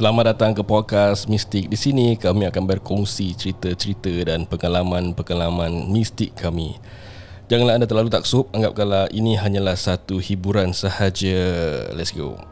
Selamat datang ke podcast Mistik. Di sini kami akan berkongsi cerita-cerita dan pengalaman-pengalaman mistik kami. Janganlah anda terlalu taksub, anggaplah ini hanyalah satu hiburan sahaja. Let's go.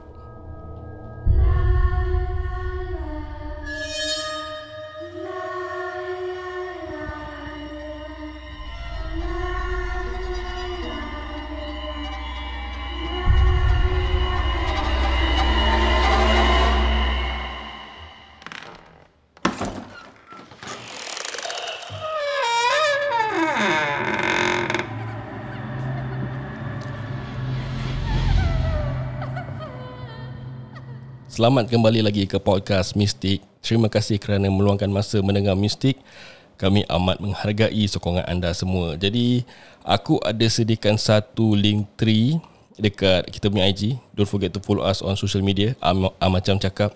Selamat kembali lagi ke podcast Mistik. Terima kasih kerana meluangkan masa mendengar Mistik. Kami amat menghargai sokongan anda semua. Jadi, aku ada sediakan satu link tree dekat kita punya IG. Don't forget to follow us on social media. Am, am macam cakap.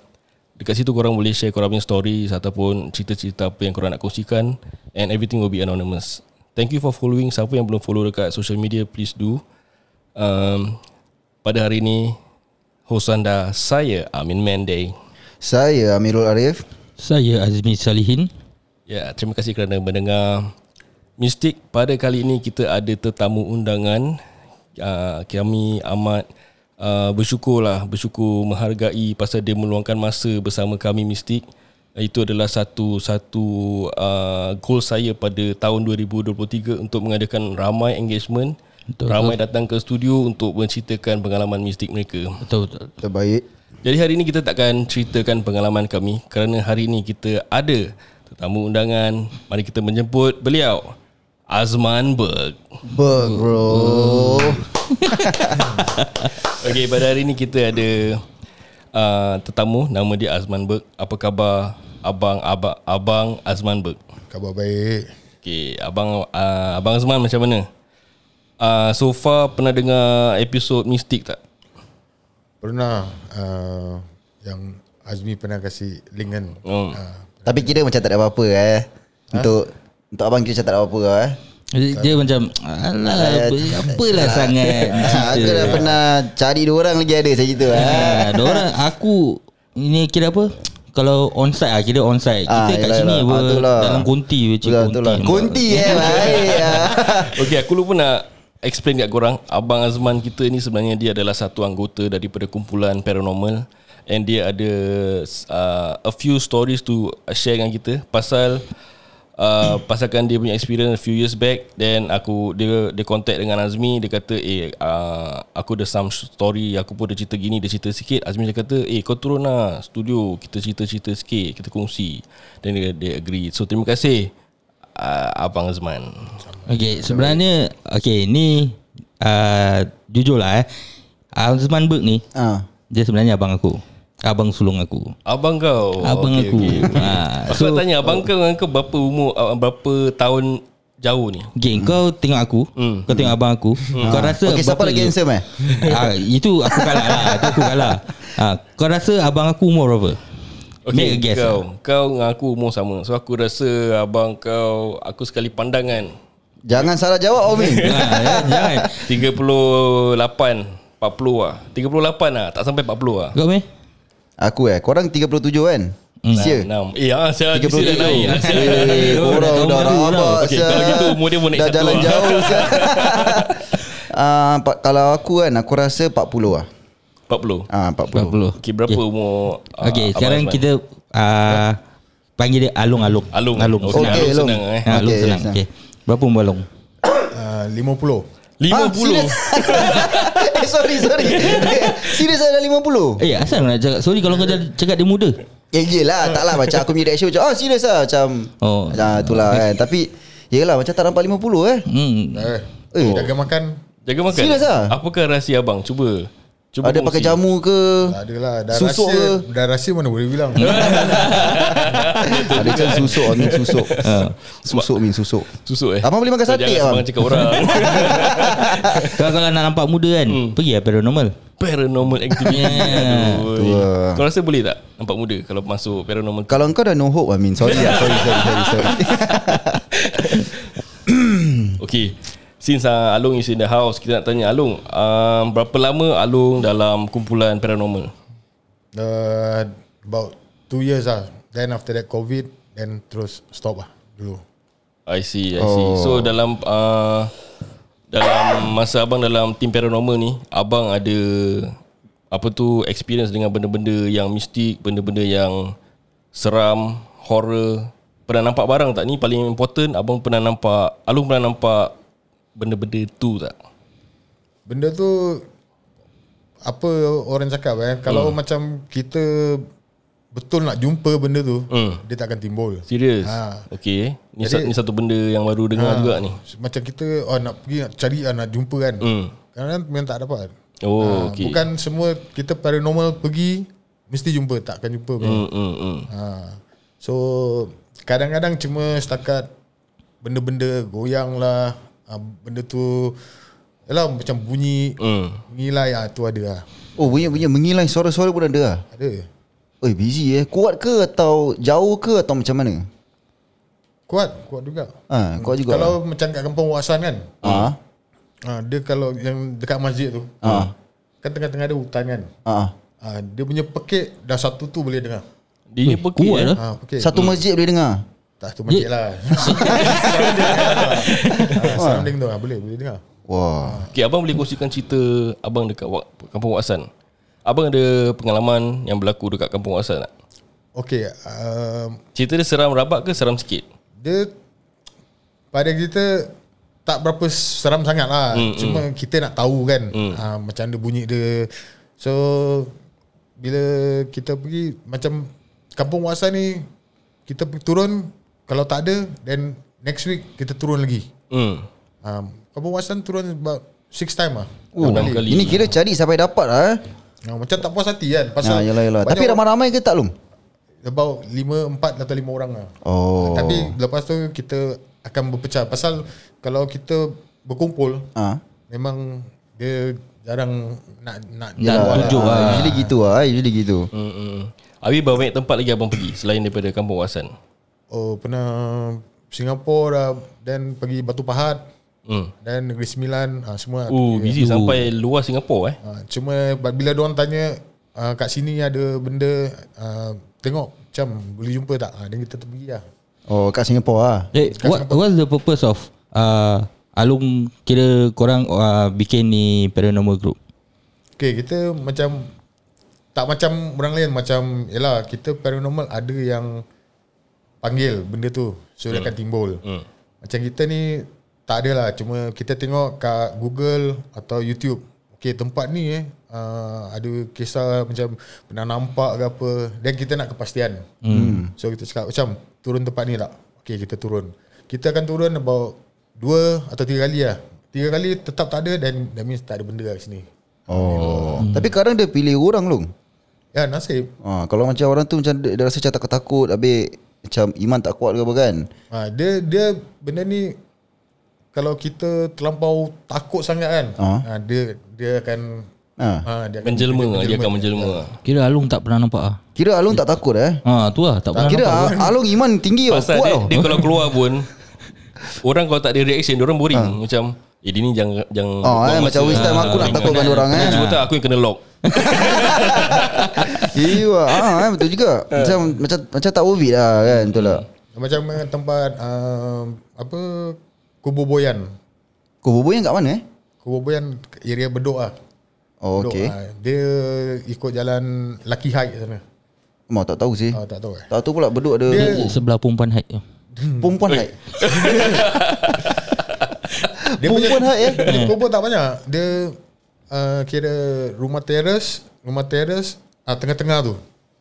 Dekat situ korang boleh share korang punya stories ataupun cerita-cerita apa yang korang nak kongsikan and everything will be anonymous. Thank you for following. Siapa yang belum follow dekat social media, please do. Um, pada hari ini Host anda saya Amin Mende. Saya Amirul Arif. Saya Azmi Salihin. Ya, terima kasih kerana mendengar Mistik. Pada kali ini kita ada tetamu undangan. Uh, kami amat uh, bersyukurlah, bersyukur menghargai pasal dia meluangkan masa bersama kami Mistik. Itu adalah satu satu uh, goal saya pada tahun 2023 untuk mengadakan ramai engagement Betul, Ramai betul. datang ke studio untuk menceritakan pengalaman mistik mereka. Betul betul. Terbaik. Jadi hari ini kita takkan ceritakan pengalaman kami kerana hari ini kita ada tetamu undangan. Mari kita menjemput beliau. Azman Berg. Berg bro. Okey, pada hari ini kita ada uh, tetamu nama dia Azman Berg. Apa khabar abang abang abang Azman Berg? Khabar baik. Okey, abang uh, abang Azman macam mana? Uh, so far pernah dengar episod mistik tak? Pernah uh, yang Azmi pernah kasih link kan. Hmm. Uh, Tapi kira macam tak ada apa-apa eh. Ha? Untuk untuk abang kira macam tak ada apa-apa eh. Dia, dia macam Alah apa, Apalah sangat Aku dah pernah Cari dua orang lagi ada Macam itu ha, Dua orang Aku Ini kira apa kalau onsite ah kira onsite kita ah, kat yalah, sini yalah. Ah, dalam konti weh konti konti eh baik okey aku lupa nak explain kat korang Abang Azman kita ni sebenarnya dia adalah satu anggota daripada kumpulan paranormal And dia ada uh, a few stories to share dengan kita Pasal uh, Pasalkan dia punya experience a few years back Then aku dia dia contact dengan Azmi Dia kata eh uh, aku ada some story Aku pun ada cerita gini Dia cerita sikit. Azmi dia kata eh kau turun lah studio Kita cerita-cerita sikit Kita kongsi. Dan dia, dia agree. So terima kasih uh, Abang Azman. Okay sebenarnya Okay ni uh, Jujur lah eh. Azman Berg ni uh. Dia sebenarnya abang aku. Abang sulung aku. Abang kau. Abang okay, aku. okay, okay. Ha, So aku tanya Abang kau dengan kau Berapa umur uh, Berapa tahun Jauh ni? Okay hmm. kau tengok aku. Hmm. Kau tengok abang aku. Hmm. Kau rasa Okay siapa lagi handsome eh? Ha, Itu aku kalah lah. Itu aku kalah. Ha, Kau rasa abang aku umur berapa Okay, guess kau, lah. kau dengan aku umur sama So aku rasa abang kau Aku sekali pandangan Jangan salah jawab Omi ha, ya, Jangan 38 40 lah 38 lah Tak sampai 40 lah Kau Omi Aku eh Korang 37 kan Sia. Hmm. Eh, ah, saya di sini dah naik. Eh, orang dah rabak. Okey, kalau gitu umur dia pun naik dah satu. Dah jalan lah. jauh. uh, kalau aku kan, aku rasa 40 lah. 40. Ah 40. 40. Okey berapa okay. umur Okey uh, sekarang kita uh, panggil dia Alung Alung. Alung. Alung. Okey okay, Alung. Senang eh. Ha, Alung okay, senang. Okey. Berapa umur Alung? Uh, 50. 50 ah, eh, Sorry sorry Serius ada 50 Eh asal nak cakap Sorry kalau kau cakap dia muda Eh yelah Tak lah macam aku punya reaction Macam oh serius lah Macam Oh nah, Itulah kan Tapi Yelah macam tak nampak 50 eh hmm. Eh, eh. Jaga makan Jaga makan Serius lah Apakah rahsia abang Cuba Cuba ada pakai jamu ke? Tak adalah. Dah susuk rahsia, ke? Dah rahsia mana boleh bilang. ada macam susuk ni susuk. Ha. Susuk min susuk. Susuk eh. Abang boleh makan sate abang. Jangan cakap orang. kalau, kalau nak nampak muda kan, hmm. pergi lah paranormal. Paranormal activity. Yeah. Kau rasa boleh tak nampak muda kalau masuk paranormal? Kalau kau dah no hope, I mean. Sorry, lah. sorry, sorry, sorry, sorry. okay. Since uh, Alung is in the house Kita nak tanya Alung uh, Berapa lama Alung dalam kumpulan paranormal? Uh, about two years lah. Then after that COVID, then terus stop lah dulu. I see, I see. Oh. So dalam uh, dalam masa abang dalam tim paranormal ni, abang ada apa tu experience dengan benda-benda yang mistik, benda-benda yang seram, horror. Pernah nampak barang tak ni paling important abang pernah nampak, Alung pernah nampak benda-benda tu tak? Benda tu apa orang cakap eh kalau hmm. macam kita betul nak jumpa benda tu hmm. dia tak akan timbul. Serius. Ha. Okey. Ni, Jadi, ni satu benda yang baru dengar ha, juga ni. Macam kita oh nak pergi nak cari nak jumpa kan. Hmm. Kadang-kadang memang tak dapat. Oh, ha, okay. Bukan semua kita paranormal pergi mesti jumpa, tak akan jumpa. Hmm, hmm, hmm. Ha. So kadang-kadang cuma setakat benda-benda goyang lah, ha, benda tu Yalah macam bunyi hmm. Mengilai ah tu ada lah Oh bunyi-bunyi mengilai suara-suara pun ada lah Ada Oh busy eh Kuat ke atau jauh ke atau macam mana Kuat Kuat juga ha, Kuat juga Kalau lah. macam kat kampung Wasan kan ha? Ha, dia kalau yang dekat masjid tu ha. Kan tengah-tengah ada hutan kan ha. Ha, Dia punya pekik Dah satu tu boleh dengar Dia hmm, pekik, kuat, eh? ha, pekik Satu masjid boleh dengar Tak tu masjid lah Surrounding tu lah Boleh boleh dengar Wah. Okay, abang boleh kongsikan cerita abang dekat Kampung Waksan. Abang ada pengalaman yang berlaku dekat Kampung Waksan tak? Okay. Um, cerita dia seram rabak ke seram sikit? Dia pada kita tak berapa seram sangat lah. Mm, Cuma mm. kita nak tahu kan mm. uh, macam mana bunyi dia. So bila kita pergi macam Kampung Waksan ni kita turun kalau tak ada then next week kita turun lagi. Mm. Um, Wasan turun about six time lah. Oh, kali. kali. Ini kira cari sampai dapat lah eh. Nah, macam tak puas hati kan. Pasal ya, yalah, yalah. Tapi ramai-ramai ke tak Lum? About lima, empat atau lima orang lah. Oh. Tapi lepas tu kita akan berpecah. Pasal kalau kita berkumpul, ha? memang dia jarang nak nak Yalah, tunjuk lah. lah. Usually gitu lah. Eh. Usually gitu. Hmm. Abi berapa banyak tempat lagi abang pergi selain daripada Kampung Wasan? Oh, pernah Singapura dan pergi Batu Pahat. Hmm. Dan Negeri Sembilan uh, Semua uh, Busy uh. sampai luar Singapura eh uh, Cuma Bila diorang tanya uh, Kat sini ada benda uh, Tengok Macam Boleh jumpa tak uh, Dan kita pergi lah Oh kat Singapura lah hey, kat what, Singapore. What's the purpose of uh, Alung Kira korang uh, Bikin ni Paranormal group Okay kita macam Tak macam orang lain Macam Yelah kita paranormal Ada yang Panggil benda tu So hmm. dia akan timbul hmm. Macam kita ni tak ada lah Cuma kita tengok kat Google Atau YouTube Okay tempat ni eh uh, Ada kisah macam Pernah nampak ke apa Dan kita nak kepastian hmm. So kita cakap macam Turun tempat ni tak Okay kita turun Kita akan turun about Dua atau tiga kali lah Tiga kali tetap tak ada Dan that means tak ada benda lah sini Oh. Hmm. Tapi kadang dia pilih orang long. Ya nasib. Ha, kalau macam orang tu macam dia, dia rasa macam takut-takut habis macam iman tak kuat ke apa kan. Ha, dia dia benda ni kalau kita terlampau takut sangat kan uh. ha, dia dia akan uh. ha, dia akan menjelma, menjelma dia akan menjelma ha. kira Alung tak pernah nampak ah kira Alung tak takut eh ha tu lah tak pernah kira nampak kira Alung iman tinggi Pasal kuat dia, dia kalau keluar pun orang kalau tak ada reaction dia orang boring uh. macam eh dia ni jangan jangan oh, eh, macam waste time aku nak takutkan orang eh cuba tak aku yang kena lock Iya, ah, eh, betul juga. Macam macam macam tak worth it lah kan, betul lah. Macam tempat uh, apa Kubu Boyan. Kubu Boyan kat mana eh? Kubu Boyan area Bedok lah. Oh, okey. Ah. Dia ikut jalan Lucky High sana. Mau tak tahu sih. Oh, tak tahu eh. Tak tahu pula Bedok ada dia, sebelah Pumpuan High tu. Pumpuan High. dia Pumpuan High eh. Dia kubur tak banyak. Dia uh, kira rumah teres, rumah teres uh, tengah-tengah tu.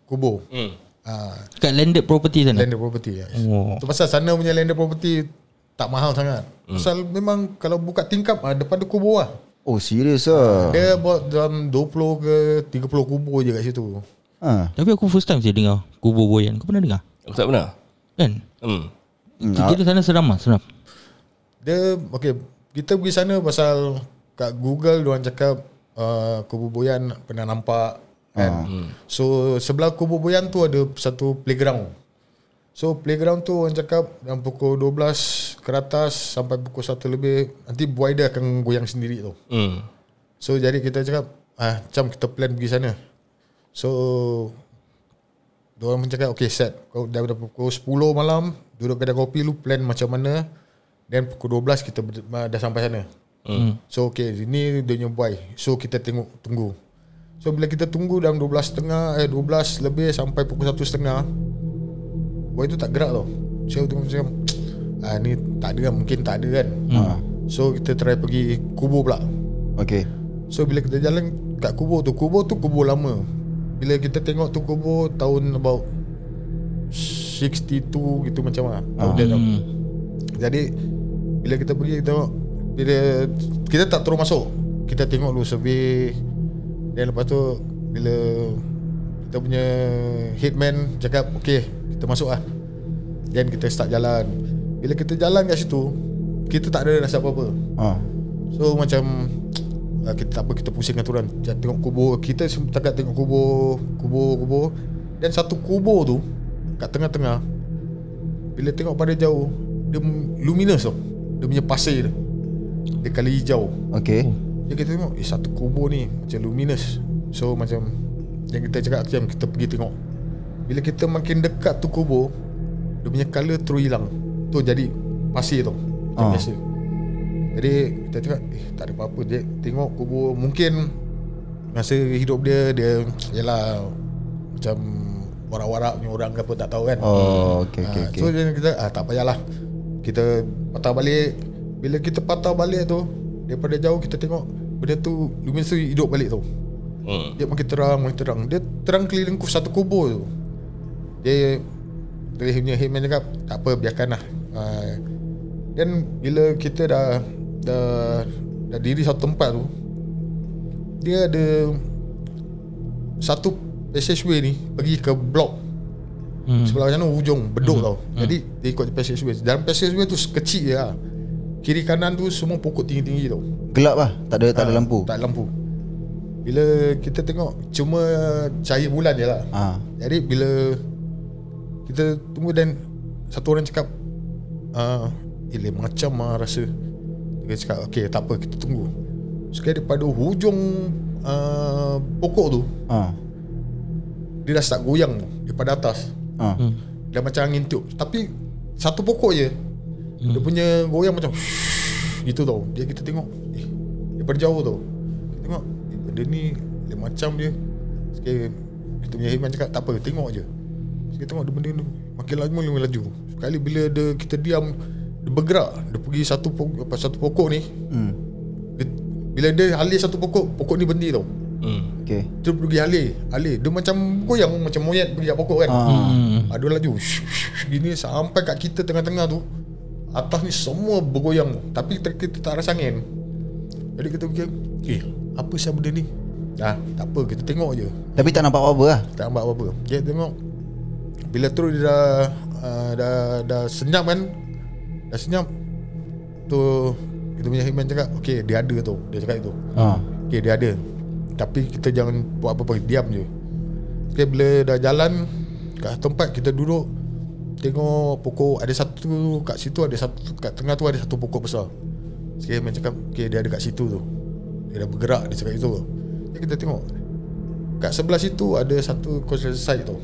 Kubur. Hmm. Uh, Kat landed property sana. Landed property. Yes. Oh. Tu pasal sana punya landed property tak mahal sangat. Hmm. Pasal memang kalau buka tingkap ah depan tu kubur lah. Oh serius ah. Dia buat dalam 20 ke 30 kubur je kat situ. Ha. Tapi aku first time saya dengar kubur boyan. Kau pernah dengar? Aku tak pernah. Kan? Hmm. Kita sana seram ah, seram. Dia okey, kita pergi sana pasal kat Google dia orang cakap uh, kubur boyan pernah nampak kan. Hmm. So sebelah kubur boyan tu ada satu playground. So playground tu orang cakap dalam pukul 12 ke atas sampai pukul 1 lebih nanti buai dia akan goyang sendiri tu. Hmm. So jadi kita cakap ah macam kita plan pergi sana. So Dia orang cakap okay set Kau dah pukul 10 malam Duduk kedai kopi lu plan macam mana Dan pukul 12 kita dah sampai sana hmm. So okay Ini dia punya boy So kita tengok Tunggu So bila kita tunggu dalam 12.30 Eh 12 lebih sampai pukul 1.30 Boy tu tak gerak tau. So tengok macam ah, Ni tak ada kan Mungkin tak ada kan. Hmm. So kita try pergi kubur pula. Okay. So bila kita jalan kat kubur tu Kubur tu kubur lama. Bila kita tengok tu kubur Tahun about 62 gitu macam lah Tahun dia tau. Jadi Bila kita pergi kita tengok Bila Kita tak terus masuk Kita tengok dulu survey Dan lepas tu Bila Kita punya Hitman cakap Okay Kita masuk lah. Dan kita start jalan. Bila kita jalan kat situ Kita tak ada rasa apa-apa. Ha. So macam uh, kita tak apa kita pusingkan turun. Tengok kubur kita setakat tengok kubur kubur kubur. Dan satu kubur tu kat tengah-tengah bila tengok pada jauh dia luminous tau. Dia punya pasir dia dia kali hijau. Okay jadi kita tengok eh satu kubur ni macam luminous so macam yang kita cakap macam kita pergi tengok bila kita makin dekat tu kubur dia punya colour terus hilang tu jadi pasir tau macam Ah. biasa jadi kita cakap eh, tak ada apa-apa dia tengok kubur mungkin masa hidup dia dia ialah macam warak-warak punya orang ke apa tak tahu kan. Oh okay okay, Ah, okay. So jadi kita ah, tak payahlah. Kita patah balik. Bila kita patah balik tu daripada jauh kita tengok benda tu luminous tu hidup balik tu. Hmm. Dia makin terang makin terang. Dia terang keliling ku satu kubur tu. Dia dari punya hitman cakap tak apa biarkanlah. Uh, dan bila kita dah dah dah diri satu tempat tu dia ada satu passageway ni pergi ke blok hmm. sebelah sana hujung bedok hmm. tau jadi dia ikut passageway dalam passageway tu kecil je lah kiri kanan tu semua pokok tinggi-tinggi tau. Gelap lah Tak ada tak ada Ah, lampu. tak ada lampu. Bila kita tengok cuma cahaya bulan je lah. Ah. jadi bila kita tunggu dan satu orang cakap ah uh, macam ah rasa. Dia cakap okey tak apa kita tunggu. Sekali daripada hujung uh, pokok tu ha. dia dah start goyang daripada atas. Ha. Dia macam angin tiup. Tapi Satu pokok je hmm. Dia punya goyang macam Gitu tau. Dia kita tengok Eh Daripada jauh tau. Kita tengok eh, Benda ni Dia macam dia. Sekali Kita punya Himan cakap Tak apa tengok je Sekali tengok dia benda ni Makin laju makin laju. Sekali bila dia, kita diam Dia bergerak Dia pergi satu pokok, apa, satu pokok ni Hmm. dia, Bila dia alih satu pokok Pokok ni berhenti tau. Hmm. Okay dia pergi alih Alih Dia macam goyang Macam monyet pergi kat pokok kan. Ah. Laju shh, shh, shh, Gini sampai kat kita tengah-tengah tu Atas ni semua bergoyang. Tapi kita, kita tak rasa angin. Jadi kita fikir Eh apa siapa benda ni? Dah tak apa kita tengok je. Tapi tak nampak apa-apa lah. Tak nampak apa-apa. Kita tengok Bila terus dia dah, uh, dah Dah senyap kan? Dah senyap Tu Kita punya Himan cakap Okay dia ada tu. Dia cakap itu. Ha. Okay dia ada. Tapi kita jangan buat apa-apa Diam je. Okay bila dah jalan Kat tempat kita duduk Tengok pokok Ada satu kat situ Ada satu Kat tengah tu ada satu pokok besar Okay man cakap Okay dia ada kat situ tu Dia dah bergerak Dia cakap itu Jadi kita tengok Kat sebelah situ Ada satu construction site tu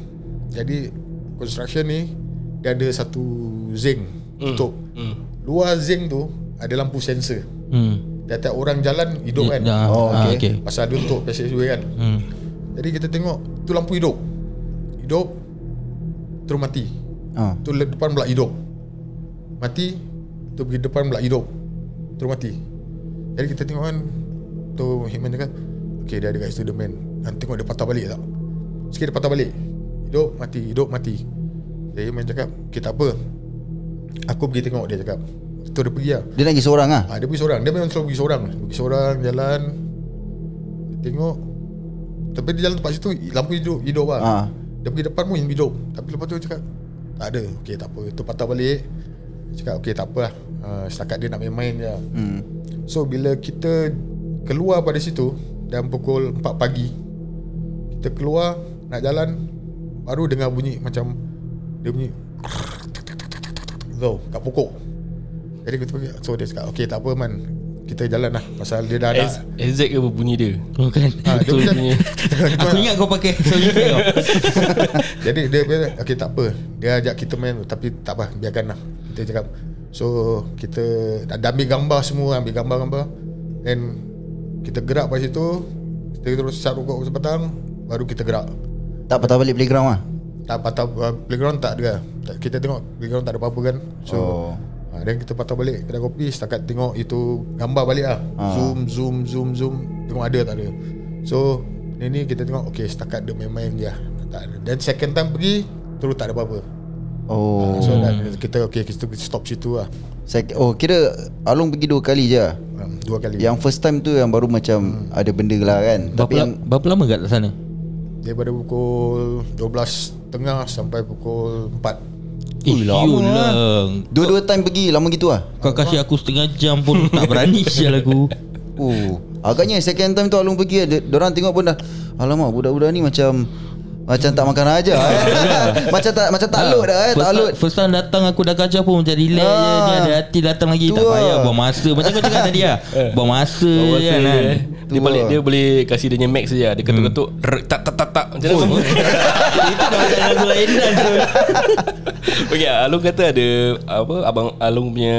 Jadi Construction ni Dia ada satu Zinc Tutup Hmm. Luar zinc tu Ada lampu sensor Hmm. Tiap-tiap orang jalan Hidup kan Dah. Oh, Ah, okay. okay. Pasal dia untuk passageway kan Hmm. Jadi kita tengok Tu lampu hidup Hidup Terus mati Ha. Tu depan pula hidup Mati Tu pergi depan pula hidup Terus mati Jadi kita tengok kan Tu Hikman cakap Okay dia ada kat situ the man Dan tengok dia patah balik tak Sikit dia patah balik Hidup mati Hidup mati Jadi Hikman cakap Okay tak apa Aku pergi tengok dia cakap Tu dia pergi lah Dia nak pergi seorang lah Ah, dia pergi seorang. Dia memang selalu pergi seorang. Pergi seorang jalan. Tengok. Tapi dia jalan tempat situ lampu hidup hidup lah. Ah. Dia pergi depan pun hidup. Tapi lepas tu dia cakap tak ada. Okey tak apa. Tu patah balik. Cakap okey tak apa lah. Uh, setakat dia nak main-main je. hmm. So bila kita keluar pada situ dalam pukul 4 pagi kita keluar nak jalan baru dengar bunyi macam dia bunyi Tau kat pokok Jadi kita pergi So dia cakap Okay tak apa man kita jalan lah pasal dia dah ada Exact ke bunyi dia? Bukan ha, dia punya. Aku ingat kau pakai Sorry kau Jadi dia Okay tak apa. Dia ajak kita main Tapi tak apa Biarkan lah. Kita cakap So kita Dah ambil gambar semua Ambil gambar-gambar. And Kita gerak pada situ Kita terus start rokok petang Baru kita gerak. Tak patah balik playground lah? Tak patah uh, Playground tak ada Kita tengok Playground tak ada apa-apa kan. So oh. Ha, dan kita patah balik kedai kopi setakat tengok itu gambar balik lah. Ha. Zoom, zoom, zoom, zoom. Tengok ada tak ada. So, ini kita tengok okay setakat dia main-main je. Tak ada. Dan second time pergi terus tak ada apa-apa. Oh. Ha, so, dan kita okay kita stop situ lah. Oh, kira Alung pergi dua kali je. Um, dua kali. Yang first time tu yang baru macam hmm. ada benda lah kan. Berapa, Tapi yang berapa lama kat sana? Daripada pukul 12 tengah sampai pukul 4 Eh, lama lah. Dua-dua time pergi lama gitu lah. Kau kasih aku setengah jam pun tak berani sial aku. Oh, agaknya second time tu Alung pergi dia orang tengok pun dah alamak budak-budak ni macam macam tak makan aja eh. Macam tak macam tak lut dah eh, tak lut. First time datang aku dah kacau pun macam relax ha. je. Dia ada hati datang lagi tak payah buang masa. Macam kau cakap tadi ah. Buang masa je kan. Dia balik dia boleh kasih dia max saja. Dia ketuk-ketuk hmm. tak tak tak tak macam mana. Itu dah ada lagu lain dah. Okey, Alung kata ada apa abang Alung punya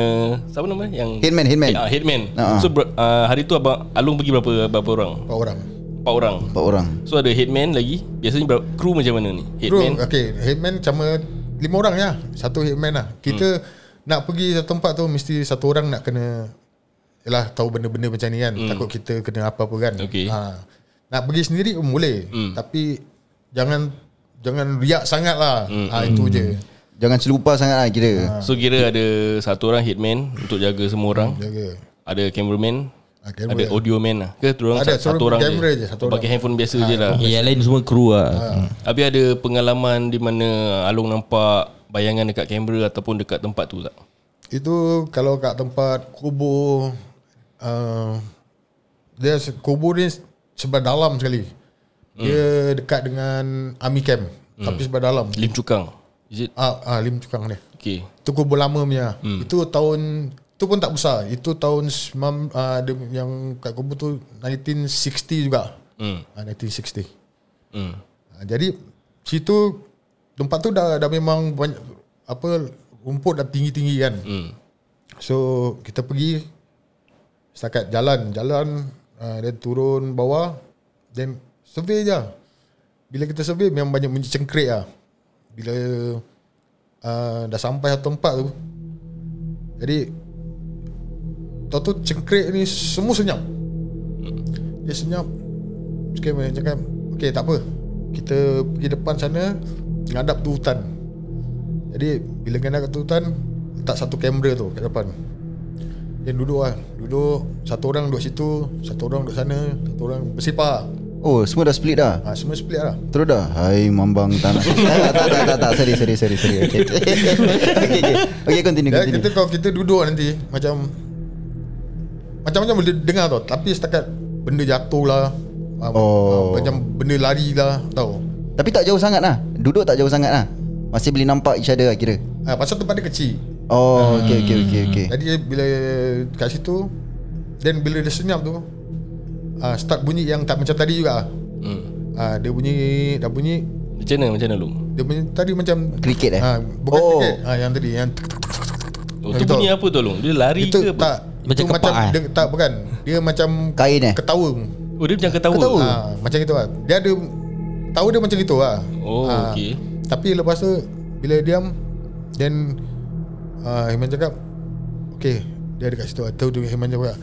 siapa nama yang Hitman Hitman. Ah, Hitman. So uh, hari tu abang Alung pergi berapa berapa orang? Berapa orang? Empat orang Empat orang So ada headman lagi Biasanya berapa, kru macam mana ni Headman Kru, Okay Headman sama Lima orang ya Satu headman lah Kita hmm. Nak pergi satu tempat tu Mesti satu orang nak kena Yalah tahu benda-benda macam ni kan hmm. Takut kita kena apa-apa kan okay. ha. Nak pergi sendiri pun boleh hmm. Tapi Jangan Jangan riak sangat lah hmm. ha, Itu hmm. je Jangan selupa sangat lah kira ha. So kira ada Satu orang headman Untuk jaga semua orang hmm, Jaga Ada cameraman Ha, ada ya. audio man lah Ke orang ada, satu, orang kamera je, je satu Pakai handphone biasa ha, je lah Yang lain semua kru lah ha. Habis ada pengalaman Di mana Alung nampak Bayangan dekat kamera Ataupun dekat tempat tu tak Itu Kalau kat tempat Kubur uh, Dia kubur ni Sebelah dalam sekali hmm. Dia dekat dengan Army camp hmm. Tapi sebelah dalam Lim Cukang Is it? Ah, ah Lim Cukang ni Okay Itu kubur lama punya hmm. Itu tahun itu pun tak besar. Itu tahun semam, uh, yang kat kubur tu 1960 juga. Hmm. Uh, 1960. Hmm. Uh, jadi situ tempat tu dah dah memang banyak apa rumput dah tinggi-tinggi kan. Hmm. So kita pergi setakat jalan, jalan uh, dan turun bawah then survey je. Bila kita survey memang banyak bunyi cengkrik lah. Bila uh, dah sampai satu tempat tu. Jadi Tahu tu cengkrik ni semua senyap Dia senyap Cakap main cakap Okay tak apa Kita pergi depan sana Ngadap tu hutan Jadi bila ngadap tu hutan Letak satu kamera tu kat depan Dia duduk lah. Duduk Satu orang duduk situ Satu orang duduk sana Satu orang bersipar Oh semua dah split dah? Ha, Semua split dah Terus dah? Hai mambang tanah. Tak, tak, tak, tak, tak, Sorry sorry sorry, sorry. Okay. okay, okay. okay continue, continue. Kita, kalau kita duduk nanti Macam macam-macam boleh dengar tau. Tapi setakat Benda jatuh lah ah, oh. Macam benda lari lah Tahu. Tapi tak jauh sangat lah. Duduk tak jauh sangat lah. Masih boleh nampak each other lah kira. Ha, Pasal tempat dia kecil Oh hmm. okay, okay, okay, okay. Jadi bila kat situ Then bila dia senyap tu uh, Start bunyi yang tak macam tadi juga hmm. uh, Dia bunyi Dah bunyi Macam mana macam mana lu? Dia bunyi tadi macam Cricket eh? Uh, bukan oh. cricket uh, Yang tadi yang Oh, itu bunyi apa tu Long? Dia lari itu ke apa? Tak, macam itu macam eh? dia, tak bukan. Dia macam kain eh. Ketawa. Oh dia macam ketawa. ketawa. Ha, macam itu lah. Dia ada tahu dia macam itu lah. Oh ha, okey. Tapi lepas tu bila diam then uh, Himan cakap okey. Dia ada kat situ tahu tu Himan cakap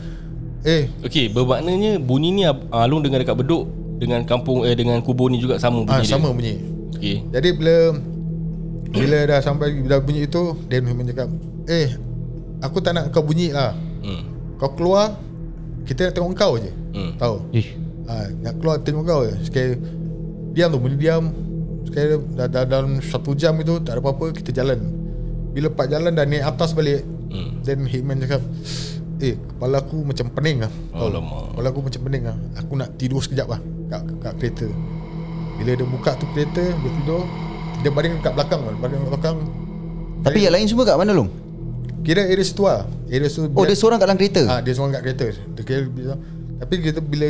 eh. Okey bermaknanya bunyi ni Alung dengar dekat beduk dengan kampung eh dengan kubur ni juga sama bunyi ha, sama dia. bunyi. Okey. Jadi bila bila dah sampai bila bunyi itu then Himan cakap Eh Aku tak nak kau bunyi lah hmm. Kau keluar Kita nak tengok kau je. Hmm. Tahu? Ha, Nak keluar tengok kau je. Sekali Diam tu Boleh diam. Sekali dah, dah, dalam satu jam itu Tak ada apa-apa Kita jalan Bila pak jalan Dah naik atas balik hmm. Then Hitman cakap Eh kepala aku macam pening lah oh, lama. Kepala aku macam pening lah Aku nak tidur sekejap lah Kat, kat kereta Bila dia buka tu kereta Dia tidur Dia baring kat belakang lah Baring kat belakang Tapi yang lain semua kat mana Long? Kira area situ lah Area situ Oh dia seorang kat dalam kereta Ah, dia seorang kat kereta. Dia kira bila, tapi kita bila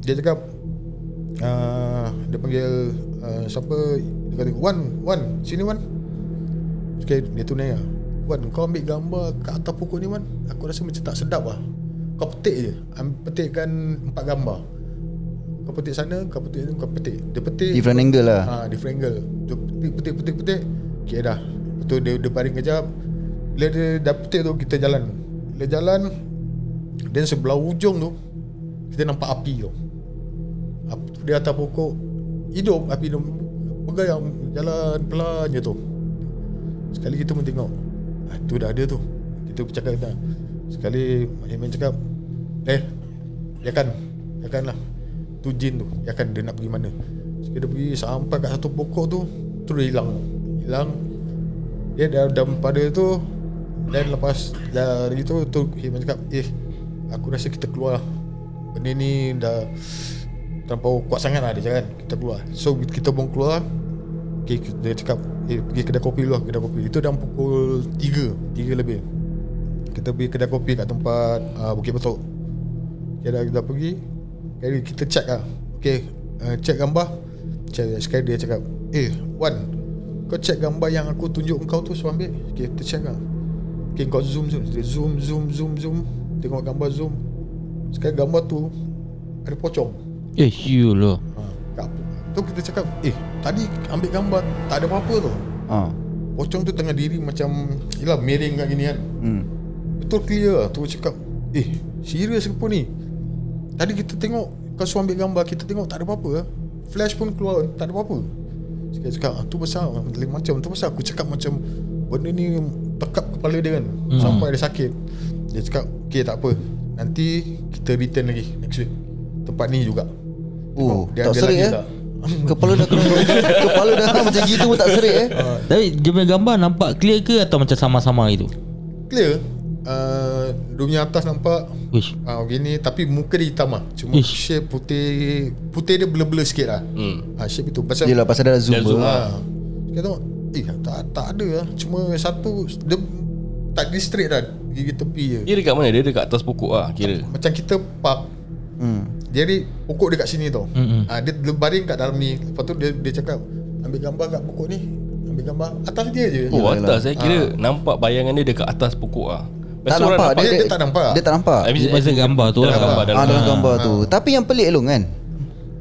dia cakap uh, dia panggil uh, siapa dia kata Wan Wan sini Wan. Okay, dia tu nanya Wan kau ambil gambar kat atas pokok ni Wan. Aku rasa macam tak sedap lah. Kau petik je. Petikkan empat gambar. Kau petik sana Kau petik ni Kau petik. Dia petik Different angle lah. ha, Different angle. Dia petik petik petik petik. Okay dah. Betul dia, dia baring kejap. Bila dia dah petik tu Kita jalan. Bila jalan Dan sebelah ujung tu Kita nampak api tu. Api tu di atas pokok Hidup. Api tu Bergayang Jalan pelan je tu Sekali kita pun tengok ah, Tu dah ada tu. Kita bercakap kita Sekali Mak cakap Eh Biarkan Biarkan lah. Tu jin tu Biarkan dia nak pergi mana? Sekali dia pergi Sampai kat satu pokok tu Tu dia hilang. Hilang. Dia dah, dah pada tu Dan lepas Dari tu Tu Iman cakap Eh Aku rasa kita keluar lah. Benda ni dah Terlampau kuat sangat lah dia cakap Kita keluar. So kita pun keluar Okay, dia cakap eh, Pergi kedai kopi dulu lah Kedai kopi. Itu dah pukul 3 3 lebih. Kita pergi kedai kopi kat tempat uh, Bukit Betok Okay dah kita pergi okay, Kita check lah. Okay uh, Check gambar. Check, Sekali dia cakap Eh Wan Kau check gambar yang aku tunjuk kau tu So ambil. Okay kita check lah. Okay kau zoom zoom Dia zoom zoom zoom zoom. Tengok gambar zoom. Sekali gambar tu Ada pocong. Eh you lah ha, kat, Tu kita cakap Eh tadi ambil gambar Tak ada apa-apa tu. Ha. Pocong tu tengah diri macam Yelah miring kat gini kan. Hmm. Betul clear lah Tu cakap Eh serius ke apa ni? Tadi kita tengok Kau suruh ambil gambar Kita tengok tak ada apa-apa Flash pun keluar Tak ada apa-apa. Saya cakap ah, Tu pasal Lain macam Tu pasal aku cakap macam Benda ni Tekap kepala dia kan hmm. Sampai dia sakit. Dia cakap Okay tak apa. Nanti Kita return lagi Next week. Tempat ni juga. Oh, Dia tak ada lagi eh? tak? Kepala dah kena Kepala dah macam gitu pun tak serik eh Tapi dia punya gambar nampak clear ke Atau macam sama-sama gitu Clear uh, Dia punya atas nampak Wish Ah uh, gini tapi muka dia hitam lah. Cuma Ish. shape putih putih dia blur-blur sikit lah. Hmm. Ah shape itu pasal Yelah pasal dah zoom, Dah zoom lah. ah. Kita tengok eh tak tak ada lah. Cuma satu dia tak di straight dah gigi tepi je. Dia dekat mana? Dia dekat atas pokok lah kira Macam kita park hmm. Jadi pokok dekat sini tau. Mm-mm. Ah dia, dia baring kat dalam ni. Lepas tu dia dia cakap ambil gambar kat pokok ni. Ambil gambar atas dia je. Oh Yelah, atas saya kira Nampak bayangan dia dekat atas pokok lah Tak tu orang nampak dia- dia tak nampak. Dia tak nampak I mean, As a gambar tu lah. gambar, dalam Ah dalam gambar. gambar tu Tapi yang pelik long kan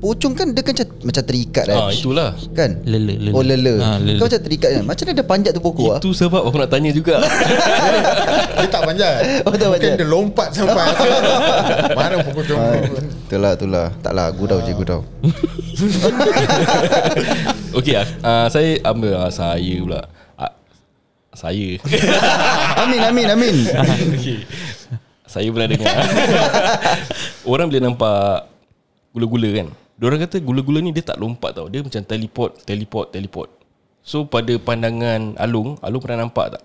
Pocong kan dia kan macam, macam terikat kan Ah itulah Kan Lele, lele. Oh lele Ah, lele. Kau macam terikat kan Macam mana dia panjat tu pokok ah? Itu sebab aku nak tanya juga Dia tak panjat. Oh, tak Mungkin panjat. dia lompat sampai. Mana pokok tu. Ah, Itulah itulah Tak lah gurau je gurau Okey uh, Saya ambil uh, Saya pula uh, Saya Amin amin amin okay. Saya pernah dengar Orang boleh nampak Gula-gula kan Diorang kata gula-gula ni Dia tak lompat tau Dia macam teleport Teleport Teleport So pada pandangan Alung Alung pernah nampak tak?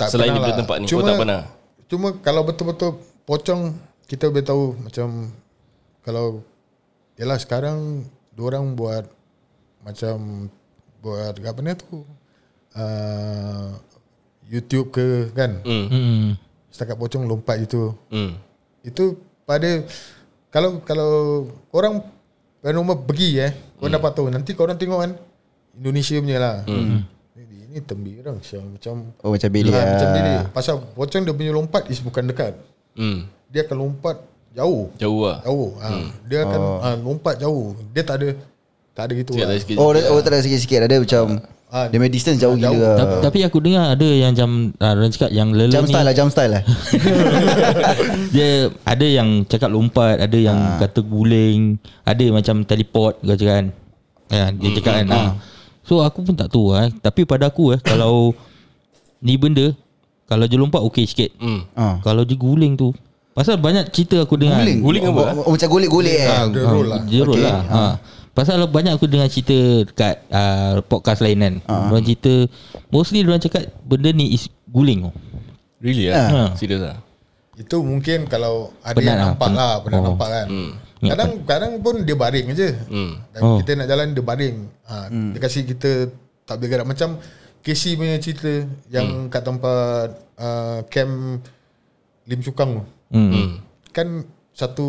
Tak Selain pernah daripada lah. tempat ni Cuma, Kau tak pernah Cuma kalau betul-betul pocong kita boleh tahu macam kalau yalah sekarang orang buat macam buat apa ni tu uh, YouTube ke kan hmm. Hmm. setakat pocong lompat itu Hmm. itu pada kalau kalau orang paranormal pergi eh. Kau dapat tahu. Nanti kau orang tengok kan. Indonesia punya lah. Hmm. ini, ini tembirang siang macam Oh macam bilik Ah, lah Macam dia ni Pasal pocong dia punya lompat Is bukan dekat. Hmm. Dia akan lompat Jauh. Jauh lah. Jauh ha. Dia akan Oh. ha, lompat jauh. Dia tak ada Tak ada gitu Sikit lah. Oh, dia, oh tak ada sikit-sikit. Ada macam Ah, Dia punya distance jauh jauh. gila Tapi, tapi aku dengar ada yang jam ah, orang cakap yang lele Jam ni style lah Jam style lah dia ada yang cakap lompat, ada yang Ah. kata guling, ada macam teleport kau cakap kan. Ya, dia cakap kan. Ah. So aku pun tak tahu eh. Tapi pada aku eh kalau ni benda kalau dia lompat okey sikit. Hmm. Ah. Kalau dia guling tu Pasal banyak cerita aku dengar Guling Guling apa, oh, oh, Macam gulik-gulik eh Ah, Dia ah, roll lah. Dia roll Okay. lah ha. Pasal banyak aku dengar cerita Dekat uh, podcast lain kan Ah. Diorang cerita Mostly diorang cakap Benda ni is guling. Really Ah. lah Ha. Serius lah Itu mungkin Kalau ada Penat yang lah, nampak penat. lah Pernah Oh. nampak kan Hmm. Kadang kadang pun dia baring je Hmm. Dan Oh. Kita nak jalan Dia baring ha, Dia kasih kita Tak boleh gerak Macam Casey punya cerita Yang kat tempat uh, Camp Lim Chu Kang tu Hmm. Kan Satu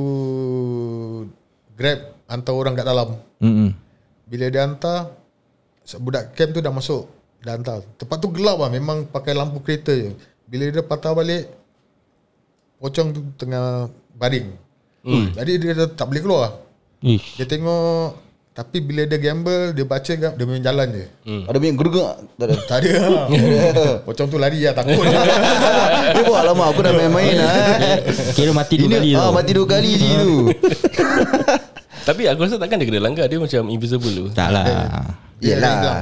Grab Hantar orang kat dalam. Hmm. Bila dia hantar Budak camp tu dah masuk Dah hantar. Tempat tu gelap lah Memang pakai lampu kereta je. Bila dia patah balik Pocong tu tengah baring. Hmm. Jadi dia dah tak boleh keluar. Ish. Dia tengok Tapi bila dia gamble Dia baca Dia main jalan je. Ada punya gerugak Tak ada. Tak ada Pocong tu lari lah Takut. Dia buat lama aku dah main-main lah eh. Kira mati dua kali ah, mati dua kali je tu Tapi aku rasa takkan dia kena langgar Dia macam invisible tu Tak lah. Yelah lah.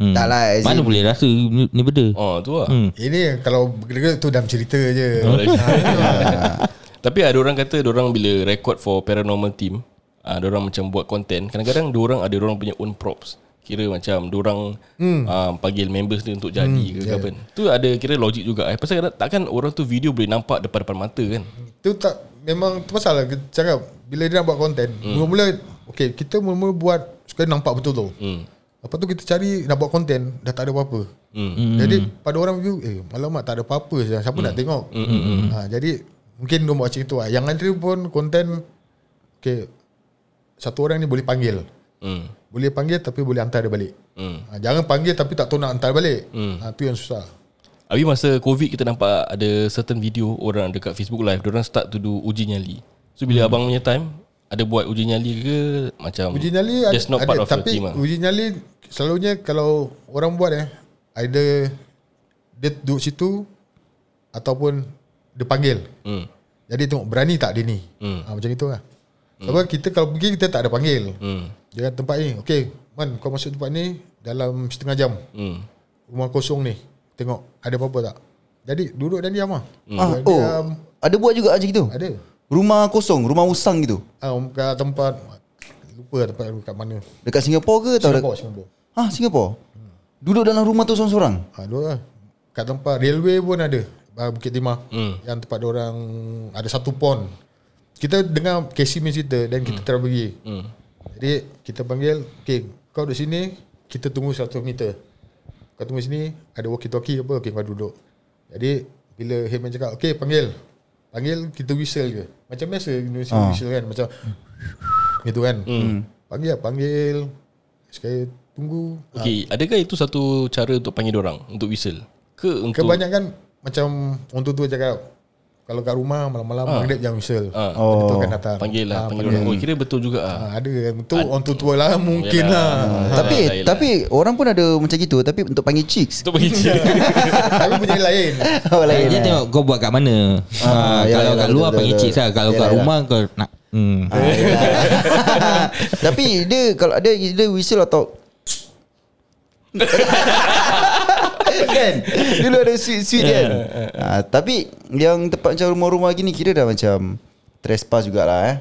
Hmm. Tak lah Mana in- boleh rasa ni, ni benda. Oh tu lah Hmm. Ini kalau bergerak tu dalam cerita je Tapi ada orang kata orang bila record for paranormal team, ah uh, orang macam buat content, kadang-kadang orang ada orang punya own props. Kira macam orang hmm. uh, panggil members dia untuk jadi hmm, ke yeah. apa. Tu ada kira logik juga. Eh pasal takkan orang tu video boleh nampak depan-depan mata kan. Tu tak Memang tu pasal lah Kita cakap Bila dia nak buat konten hmm. Mula-mula Okay kita mula-mula buat Supaya nampak betul tu Hmm. Lepas tu kita cari Nak buat konten Dah tak ada apa-apa Hmm. Jadi pada orang view Eh alamak tak ada apa-apa. Siapa nak tengok ha, Jadi Mungkin dia buat macam itu lah Yang antara pun konten Okay Satu orang ni boleh panggil Hmm. Boleh panggil tapi boleh hantar dia balik Hmm. ha, Jangan panggil tapi tak tahu nak hantar balik Hmm. ha, Tu yang susah Habis masa COVID kita nampak ada certain video orang dekat Facebook live, orang start to do uji nyali. So bila abang punya time ada buat uji nyali ke macam Uji nyali ada, just not ada part of your tapi team lah. uji nyali selalunya kalau orang buat eh either dia duduk situ ataupun dia panggil. Hmm. Jadi tengok berani tak dia ni. Hmm. Ha, macam itu lah. Sebab kita kalau pergi kita tak ada panggil. Hmm. Dia tempat ni, okay, man kau masuk tempat ni dalam setengah jam. Hmm. Rumah kosong ni. Tengok ada apa-apa tak. Jadi duduk dan diam lah. ah, Dia Oh diam, Ada buat juga macam gitu ada. Rumah kosong Rumah usang gitu Ah, kat tempat lupa lah tempat kat mana. Dekat Singapura ke atau Singapura, dekat Singapura. Ah Singapura Duduk dalam rumah tu seorang-seorang Ha, dua lah. Kat tempat railway pun ada. Ah, Bukit Timah. Hmm. Yang tempat orang ada satu pond. Kita dengar Casey punya cerita dan kita terus pergi. Hmm. Jadi kita panggil, okay, kau duduk sini, kita tunggu 100 meter. Kau tunggu sini, ada walkie-talkie apa, okay, kau duduk. Jadi bila Heyman cakap, okay, panggil. Panggil, kita whistle je. Macam biasa, Indonesia Ah. whistle kan. Macam, gitu kan. Panggil, panggil. Sekali tunggu. Okay, adakah itu satu cara untuk panggil orang untuk whistle? Ke untuk Kebanyakan macam orang tua cakap kalau kat rumah malam-malam Ah. maghrib jangan whistle. Ah. Oh. Betul kan datang. panggil lah, Ah, panggil orang. Oh, kira betul juga ah. Ah, ada betul orang tua-tua lah mungkin Yalah. lah. Ah. Tapi Yelah, yelah. tapi orang pun ada macam gitu Tapi untuk panggil chicks Untuk panggil dia. Tapi punya lain. Oh Dia lain eh. tengok kau buat kat mana. Ah, Ah, yalah, kalau kat luar panggil chicks lah. Kalau kat rumah kau nak hmm. Yelah. Tapi dia kalau ada dia whistle atau kan Dulu ada sweet-sweet kan ha, Tapi Yang tempat macam rumah-rumah gini Kira dah macam Trespass jugalah eh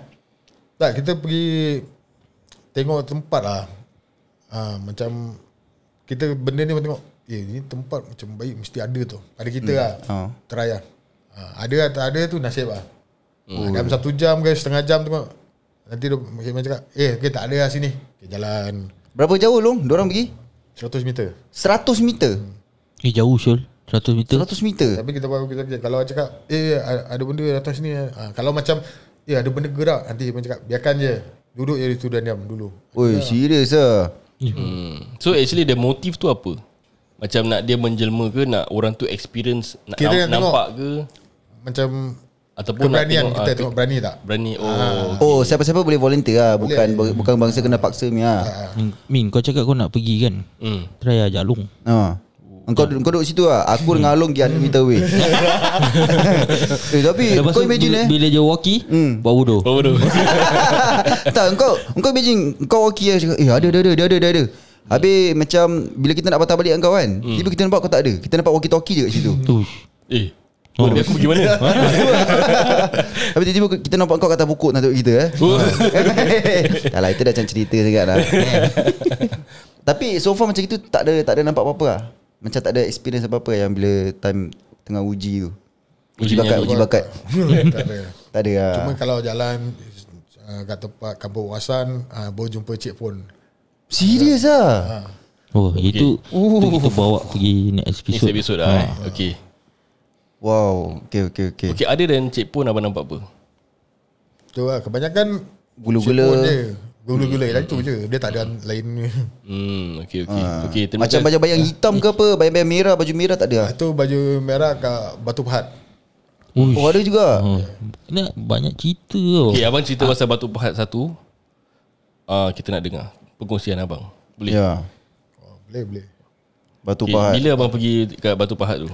Tak kita pergi tengok tempat lah. Ah, macam kita benda ni tengok eh ni tempat macam baik mesti ada tu. Pada kita lah. Ah. Try lah. Ah, ada tak ada tu nasib lah. Ah, dalam satu jam ke setengah jam tengok. Nanti dia Hikman cakap, eh okay, tak ada lah sini. Okay, jalan Berapa jauh long Diorang pergi 100 meter. 100 meter Eh jauh Syul. 100 meter. 100 meter? Tapi kita baru kita kerja. Kalau cakap eh ada ada benda atas sini ah, kalau macam eh ada benda gerak nanti Hikman cakap biarkan je. Duduk je di situ dan diam dulu. Oi serius lah Hmm. So actually the motive tu apa? Macam nak dia menjelma ke nak orang tu experience nak Kira nam- nak nampak ke? Macam ataupun nak keberanian tengok, kita ah, tengok berani tak? berani. Oh Oh siapa-siapa boleh volunteer lah Bukan bukan bangsa kena paksa ni lah Min, Min kau cakap kau nak pergi kan? Hmm. Try ajak Long ha. Engkau, engkau duduk situ lah. Aku dengan Along 100 meter away eh, Tapi Lepas Kau imagine bila, eh? bila dia walkie Hmm. Buat wudu Oh bodoh. Tak kau Kau imagine Kau walkie lah cakap Eh ada ada ada Dia ada dia ada. Habis macam Bila kita nak patah balik kau kan Hmm. Tiba kita nampak kau tak ada. Kita nampak walkie talkie je kat situ. Eh Oh, aku pergi mana? Habis tiba-tiba kita nampak kau kata pokok nak kita eh? Oh. Tak lah itu dah macam cerita sangat lah. Tapi so far macam itu Tak ada tak ada nampak apa-apa lah Macam tak ada experience apa-apa Yang bila time Tengah uji tu. Uji Uji bakat. Uji bakat. Tak ada. Tak ada lah Cuma kalau jalan uh, kat tempat kampung wawasan uh, baru jumpa cik pun. Serius lah Uh, Oh itu, itu kita bawa pergi next Next episode. episode lah eh. Okay. Wow. Okay okay okay, Okay ada dan Cik Pun abang nampak apa? Tu lah kebanyakan Gula-gula. Gula-gula hmm. itu je. Dia tak ada lain Hmm Okay okay, okay terima Macam kasih. bayang-bayang hitam ke apa? Bayang-bayang merah Baju merah tak ada? Ah? Itu baju merah kat Batu Pahat. Uish. Oh ada juga? Oh, Ini banyak cerita tau. Okay abang cerita pasal Batu Pahat satu. Ah Kita nak dengar Perkongsian abang. Boleh? Ya. Oh, Boleh boleh. Batu okay, Pahat. Bila abang pergi kat Batu Pahat tu?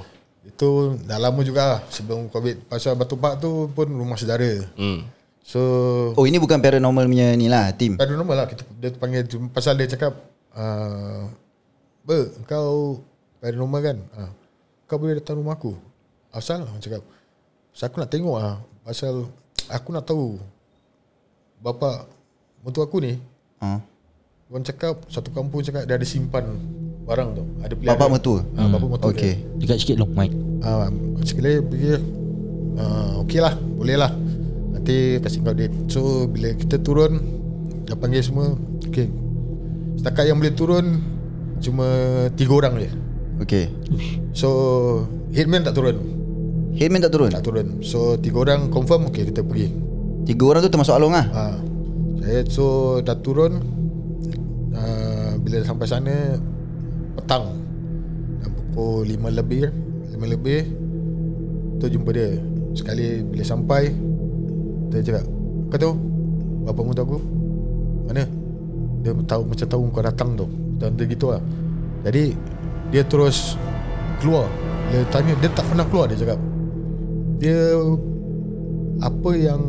Itu dah lama juga lah Sebelum Covid. Pasal Batu Pahat tu pun rumah saudara. Hmm So Oh ini bukan paranormal punya ni lah Tim Paranormal lah. Kita, Dia panggil Pasal dia cakap uh, Ber Kau Paranormal kan? Uh, Kau boleh datang rumah aku. Asal Aku cakap. Pasal aku nak tengok ah Pasal Aku nak tahu Bapa Mentua aku ni ha. Orang cakap Satu kampung cakap Dia ada simpan Barang tu. Ada pelihara Bapak mertua? ah, Bapak mertua Okay. Dia. Dekat sikit long mic. Ah, sekali pergi uh, Okey lah Boleh lah Nanti kasih kau date So bila kita turun Dah panggil semua Okay Setakat yang boleh turun Cuma Tiga orang je. Okay. So Hitman tak turun. Headman tak turun? Tak turun. So tiga orang confirm Okay kita pergi. Tiga orang tu termasuk Along lah? Ha. Saya so dah turun uh, Bila sampai sana Petang. Dah Pukul 5 lebih 5 lebih Tu jumpa dia. Sekali bila sampai Dia cakap Kau tahu Bapa muda aku? Mana? Dia tahu macam tahu kau datang tu. Dan dia gitu lah. Jadi Dia terus Keluar. Dia tanya Dia tak pernah keluar dia cakap. Dia Apa yang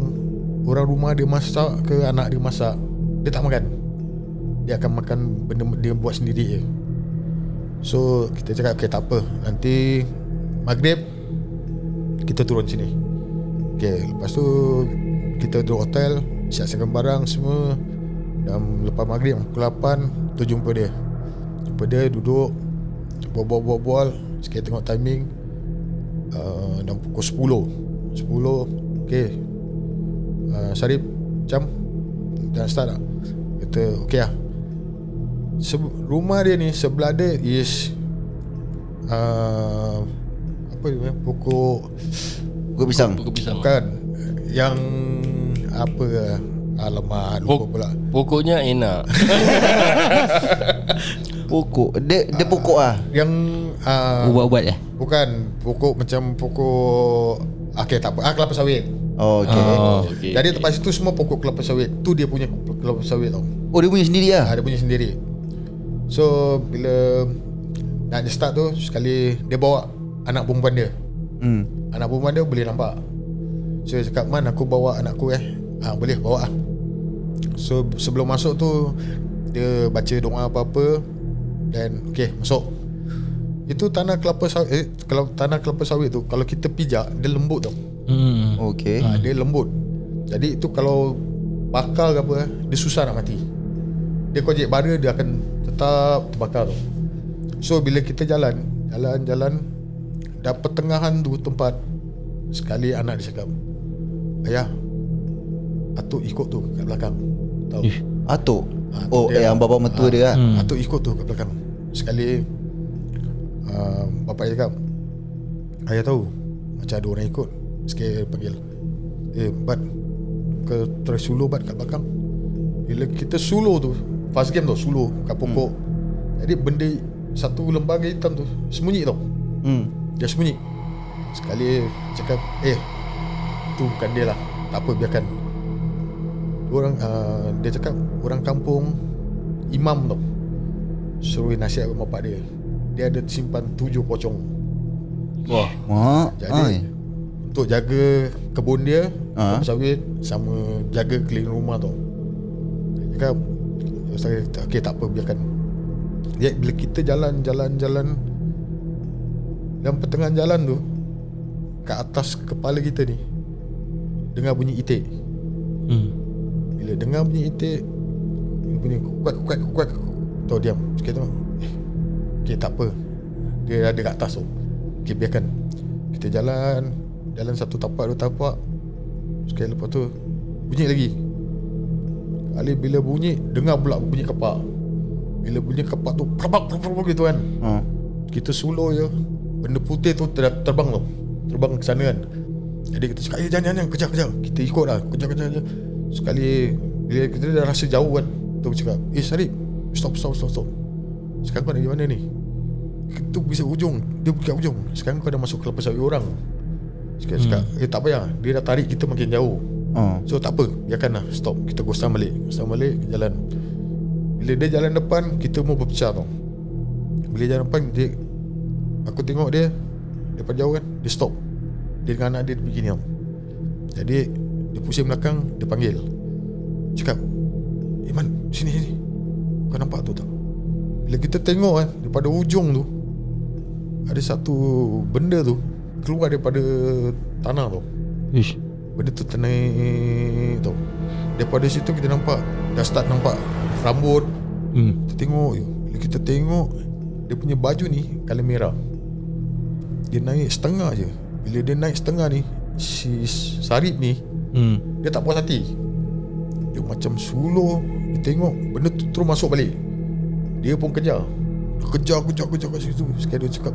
Orang rumah dia masak ke Anak dia masak Dia tak makan. Dia akan makan Benda dia buat sendiri je. So Kita cakap Okay tak apa. Nanti Maghrib Kita turun sini. Okay Lepas tu Kita duduk hotel Siap-siapkan barang semua. Dan lepas maghrib Pukul 8 Tu jumpa dia. Jumpa dia duduk. Bual-bual-bual Sikit tengok timing. Uh, Dan pukul 10 10 Okay uh, Syarif Jam? Dah start tak? Kata okay lah. Se- Rumah dia ni Sebelah dia is uh, Apa dia Pokok Pukul pisang Pukul pisang. Bukan. Yang Apa Alamak Lupa Pok- pula. Pokoknya enak. Pokok? Dia, dia pokok lah Yang uh, Ubat-ubat eh? Bukan Pokok macam Pokok Okay tak apa. Ah, Kelapa sawit. Oh okay. Oh. okay, Jadi tempat situ semua pokok kelapa sawit. Tu dia punya kelapa sawit tau. Oh dia punya sendiri lah ha, Dia punya sendiri. So Bila Nak dia start tu Sekali Dia bawa Anak perempuan dia. Hmm. Anak perempuan dia boleh nampak. So dia cakap Man aku bawa anakku eh ha, Boleh bawa lah. So sebelum masuk tu Dia baca doa apa-apa Dan Okay masuk. Itu tanah kelapa sawit eh, Kalau tanah kelapa sawit tu Kalau kita pijak Dia lembut tau. Hmm. Okay ha, Dia lembut. Jadi itu kalau Bakar ke apa eh, Dia susah nak mati. Dia kojek bara Dia akan tetap terbakar tau So bila kita jalan Jalan-jalan Dah pertengahan tu tempat Sekali anak dia cakap Ayah Atuk ikut tu kat belakang Tahu? Ish. Atuk? Tu Oh dia. yang bapak mertua Ah. dia lah Hmm. Atuk ikut tu kat belakang. Sekali uh, Bapak dia cakap Ayah tahu Macam ada orang ikut. Sekali panggil Eh Bat Ke try suluh Bat kat belakang? Bila kita suluh tu Fast game tu Suluh kat pokok. Jadi benda Satu lembaga hitam tu Sembunyi tau. Hmm. Dia sembunyi. Sekali cakap Eh Itu bukan dia lah. Tak apa biarkan Orang uh, Dia cakap Orang kampung Imam tau Suruh nasihat kepada bapak dia Dia ada simpan tujuh pocong Wah Mak Jadi Ai. Untuk jaga Kebun dia Ha? Sawit Sama jaga keliling rumah tau Dia cakap saya Okay tak apa biarkan Ya, bila kita jalan jalan jalan dalam pertengahan jalan tu kat atas kepala kita ni dengar bunyi itik. Hmm. Bila dengar bunyi itik dia bunyi kuat kuat kuat tahu diam. Sikit tu. Eh, okay, tak apa. Dia ada kat atas tu. Okay, biarkan. Kita jalan jalan satu tapak dua tapak. Sekali lepas tu bunyi lagi. Kali bila bunyi dengar pula bunyi kepak. Bila bunyi kepak tu Perbak perbak gitu kan Ha. Kita suluh je Benda putih tu ter- terbang tu Terbang ke sana kan Jadi kita cakap Eh jangan jangan jangan, Kejar kejar Kita ikut lah Kejar kejar kejar Sekali Bila kita dah rasa jauh kan Tu cakap Eh Sarip Stop stop stop stop. Sekarang kau nak pergi mana ni? Itu bisa ujung Dia pergi kat ujung Sekarang kau dah masuk kelapa sawit orang. Cakap, cakap Eh tak payah Dia dah tarik kita makin jauh. Ha. So tak apa Biarkan lah Stop. Kita gosang balik Gosang balik Jalan. Bila dia jalan depan Kita mau berpecah tau. Bila jalan depan Dia Aku tengok dia Depan jauh kan Dia stop. Dia dengan anak dia Dia begini tau. Jadi Dia pusing belakang Dia panggil. Cakap Iman Sini sini. Kau nampak tu tak? Bila kita tengok kan Daripada ujung tu Ada satu Benda tu Keluar daripada Tanah tu. Ish. Benda tu ternaik tau. Daripada situ kita nampak Dah start nampak Rambut. Hmm. Kita tengok Bila kita tengok Dia punya baju ni Color merah. Dia naik setengah je. Bila dia naik setengah ni Si Sarip ni Hmm. Dia tak puas hati. Dia macam suluh. Dia tengok Benda tu terus masuk balik. Dia pun kejar. Dia kejar kejar kejar kat situ. Sekali dia cakap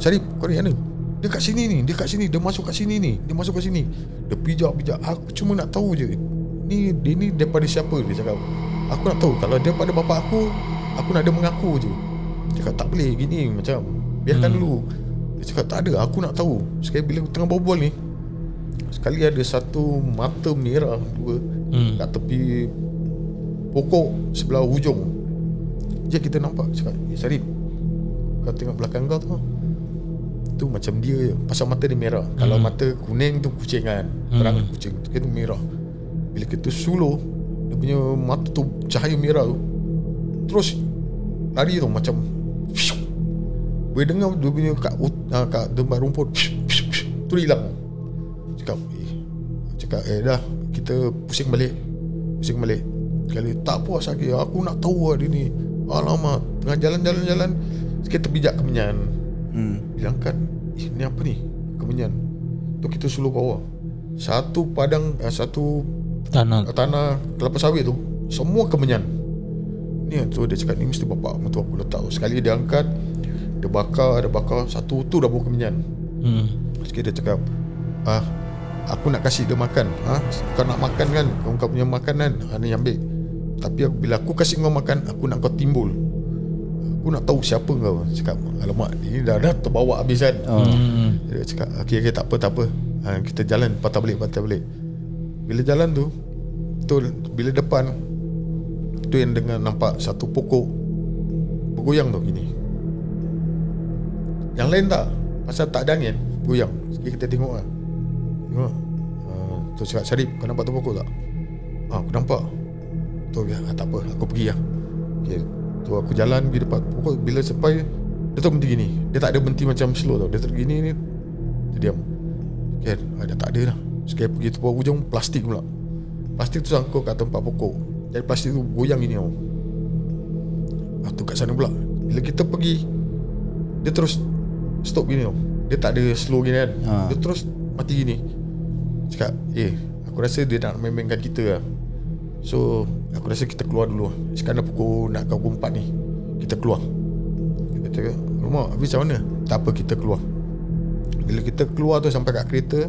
Sarip kau ni mana? Dia kat sini ni Dia kat sini Dia masuk kat sini ni Dia masuk kat sini. Dia pijak pijak. Aku cuma nak tahu je. Ni dia ni daripada siapa? Dia cakap. Aku nak tahu. Kalau daripada bapak aku Aku nak dia mengaku je. Dia cakap tak boleh gini Macam. Biarkan hmm. dulu. Dia cakap tak ada Aku nak tahu. Sekali bila tengah berbual ni Sekali ada satu mata merah dua hmm. kat tepi pokok sebelah hujung. Je kita nampak cakap, "Eh Sarip, kau tengok belakang kau tu." Tu macam dia je. Pasal mata dia merah. Hmm. Kalau mata kuning tu kucing kan. Terang hmm. kucing. Kita merah. Bila kita suluh, dia punya mata tu cahaya merah tu. Terus lari tu macam. Boleh dengar dia punya kat, ah, kat tempat rumput. Tu dia hilang Cakap eh, Cakap eh dah Kita pusing balik Pusing balik. Kali tak puas lagi Aku nak tahu lah dia ni. Alamak Tengah jalan-jalan-jalan Sikit terpijak kemenyan. Hmm. Bilang kan Eh ni apa ni Kemenyan? Tu kita suluh bawah. Satu padang eh, Satu Tanah. tanah kelapa sawit tu Semua kemenyan. Ni tu dia cakap Ni mesti bapak Mertua aku letak tu Sekali dia angkat Dia bakar Dia bakar Satu tu dah bau kemenyan. Hmm. Sekali dia cakap ah, Aku nak kasih dia makan. Ha? Kau nak makan kan? Kau, kau punya makanan ha, Ni ambil. Tapi aku, bila aku kasih kau makan Aku nak kau timbul. Aku nak tahu siapa kau. Cakap Alamak Ini dah, dah terbawa habis kan? Oh. Hmm. Dia cakap Okay, okay tak apa tak apa. Ha, Kita jalan patah balik patah balik. Bila jalan tu tu Bila depan Tu yang dengar nampak Satu pokok Bergoyang tu gini. Yang lain tak? Pasal tak ada angin Goyang Sekali kita tengok lah Tengok uh, Tu cakap Syarif Kau nampak tu pokok tak? Ah, Aku nampak. Tu ya, ah, tak apa Aku pergi lah. Okay. Tu aku jalan pergi depan. Pokok Bila sampai Dia tu berhenti gini. Dia tak ada berhenti macam slow tau. Dia terus gini ni Dia diam. Okay ah, Dah tak ada dah. Sekali pergi tempat ujung Plastik pula. Plastik tu sangkut kat tempat pokok. Jadi plastik tu goyang gini tau. Ah, Tu kat sana pula. Bila kita pergi Dia terus Stop gini tau. Dia tak ada slow gini kan. Ha. Dia terus mati gini Cakap Eh Aku rasa dia nak main-mainkan kita lah. So Aku rasa kita keluar dulu. Sekarang dah pukul Nak kau pukul 4 ni Kita keluar. Dia kata Rumah habis macam mana? Tak apa kita keluar. Bila kita keluar tu Sampai kat kereta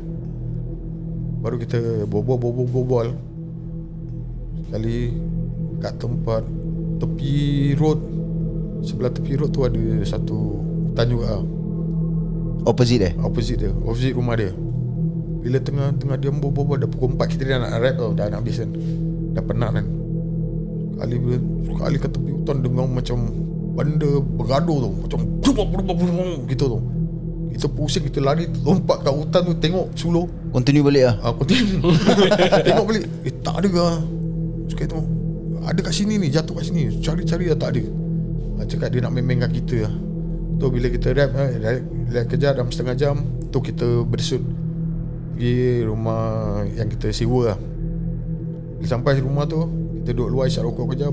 Baru kita Bobol-bobol-bobol Sekali Kat tempat Tepi road Sebelah tepi road tu ada Satu Hutan juga. Lah Opposite eh Opposite dia Opposite rumah dia Bila tengah Tengah dia berbual Dah pukul 4 Kita dah nak rap tau Dah nak habis kan. Dah penat kan. Kali bila Kali kat tepi hutan Dengar macam Benda bergaduh tu Macam Gitu tu Kita pusing Kita lari Lompat kat hutan tu Tengok suluh Continue balik lah Aku tengok Tengok balik. Eh tak ada ke? Sekali tengok. Ada kat sini ni Jatuh kat sini. Cari-cari dah tak ada. Ha, Cakap dia nak main-mainkan kita lah. Tu bila kita rap eh, rap, rap kerja dalam setengah jam Tu kita bersut Pergi rumah Yang kita sewa lah. Bila sampai rumah tu Kita duduk luar Isyak rokok kejap.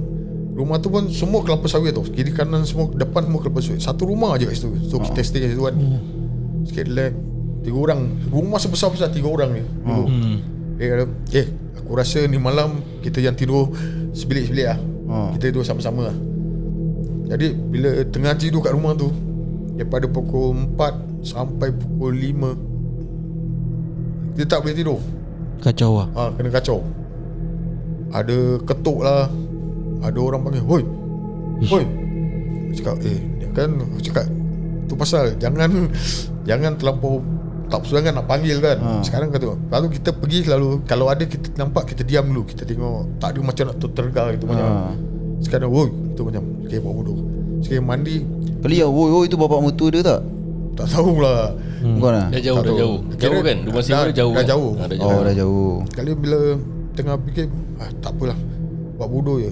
Rumah tu pun Semua kelapa sawit tu. Kiri kanan semua Depan semua kelapa sawit. Satu rumah je kat situ. So kita stay kat situ kan. Sikit relax. Tiga orang. Rumah sebesar-besar Tiga orang ni. Dulu Hmm. Dia kata Eh aku rasa ni malam Kita yang tidur Sebilik-sebilik lah. Hmm. Kita tidur sama-sama lah. Jadi bila tengah tidur kat rumah tu Daripada pukul 4 Sampai pukul 5 Dia tak boleh tidur. Kacau lah ha, Kena kacau. Ada ketuk lah. Ada orang panggil Hoi Hoi. Aku Cakap eh dia kan Aku cakap Tu pasal Jangan Jangan terlampau Tak persoalan nak panggil kan. Ha. Sekarang kata Lalu kita pergi selalu Kalau ada kita nampak Kita diam dulu Kita tengok Tak ada macam nak tertergar gitu ha. macam Sekarang Hoi Itu macam buat bodoh. Sekali mandi. Kali ya, woi, woi itu bapak mertua dia tak? Tak tahulah. Hmm. Bukan lah? Dah jauh Tak dah tahu. jauh. Jauh Kira kan? Rumah sewa dah- jauh dah kan? jauh. Ah, dah jauh. Oh, dah jauh. Kali bila Tengah fikir ah, Tak apalah. Buat bodoh je.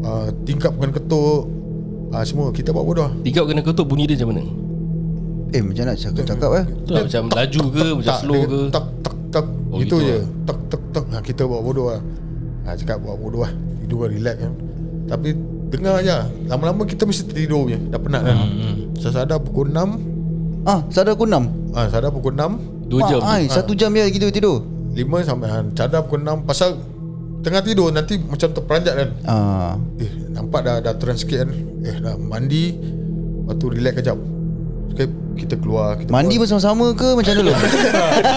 Ah, Tingkap bukan ketuk. Ah, Semua Kita buat bodoh. Tiga kena ketuk bunyi dia macam mana? Eh, macam nak cakap-cakap eh? Tu lah, macam laju ke Macam slow ke? Tak tak tak. Oh, Itu gitu je. lah. Tak tak tak. Ha, Kita buat bodoh lah. Ha, Cakap buat bodoh lah. Tidur relax kan. Tapi Dengar je Lama-lama kita mesti tertidur punya. Dah penat kan. Hmm, Saya sadar pukul 6 Ah, sadar aku enam. ah, Sadar pukul 6 Dua jam. Ai, satu jam je gitu tidur. 5 sampai ah, Sadar pukul 6 Pasal Tengah tidur Nanti macam terperanjat kan? Ah, Eh nampak dah Dah trend sikit kan? Eh dah mandi Lepas tu relax kejap. Okay, kita keluar kita mandi buat- bersama-sama ke macam dulu?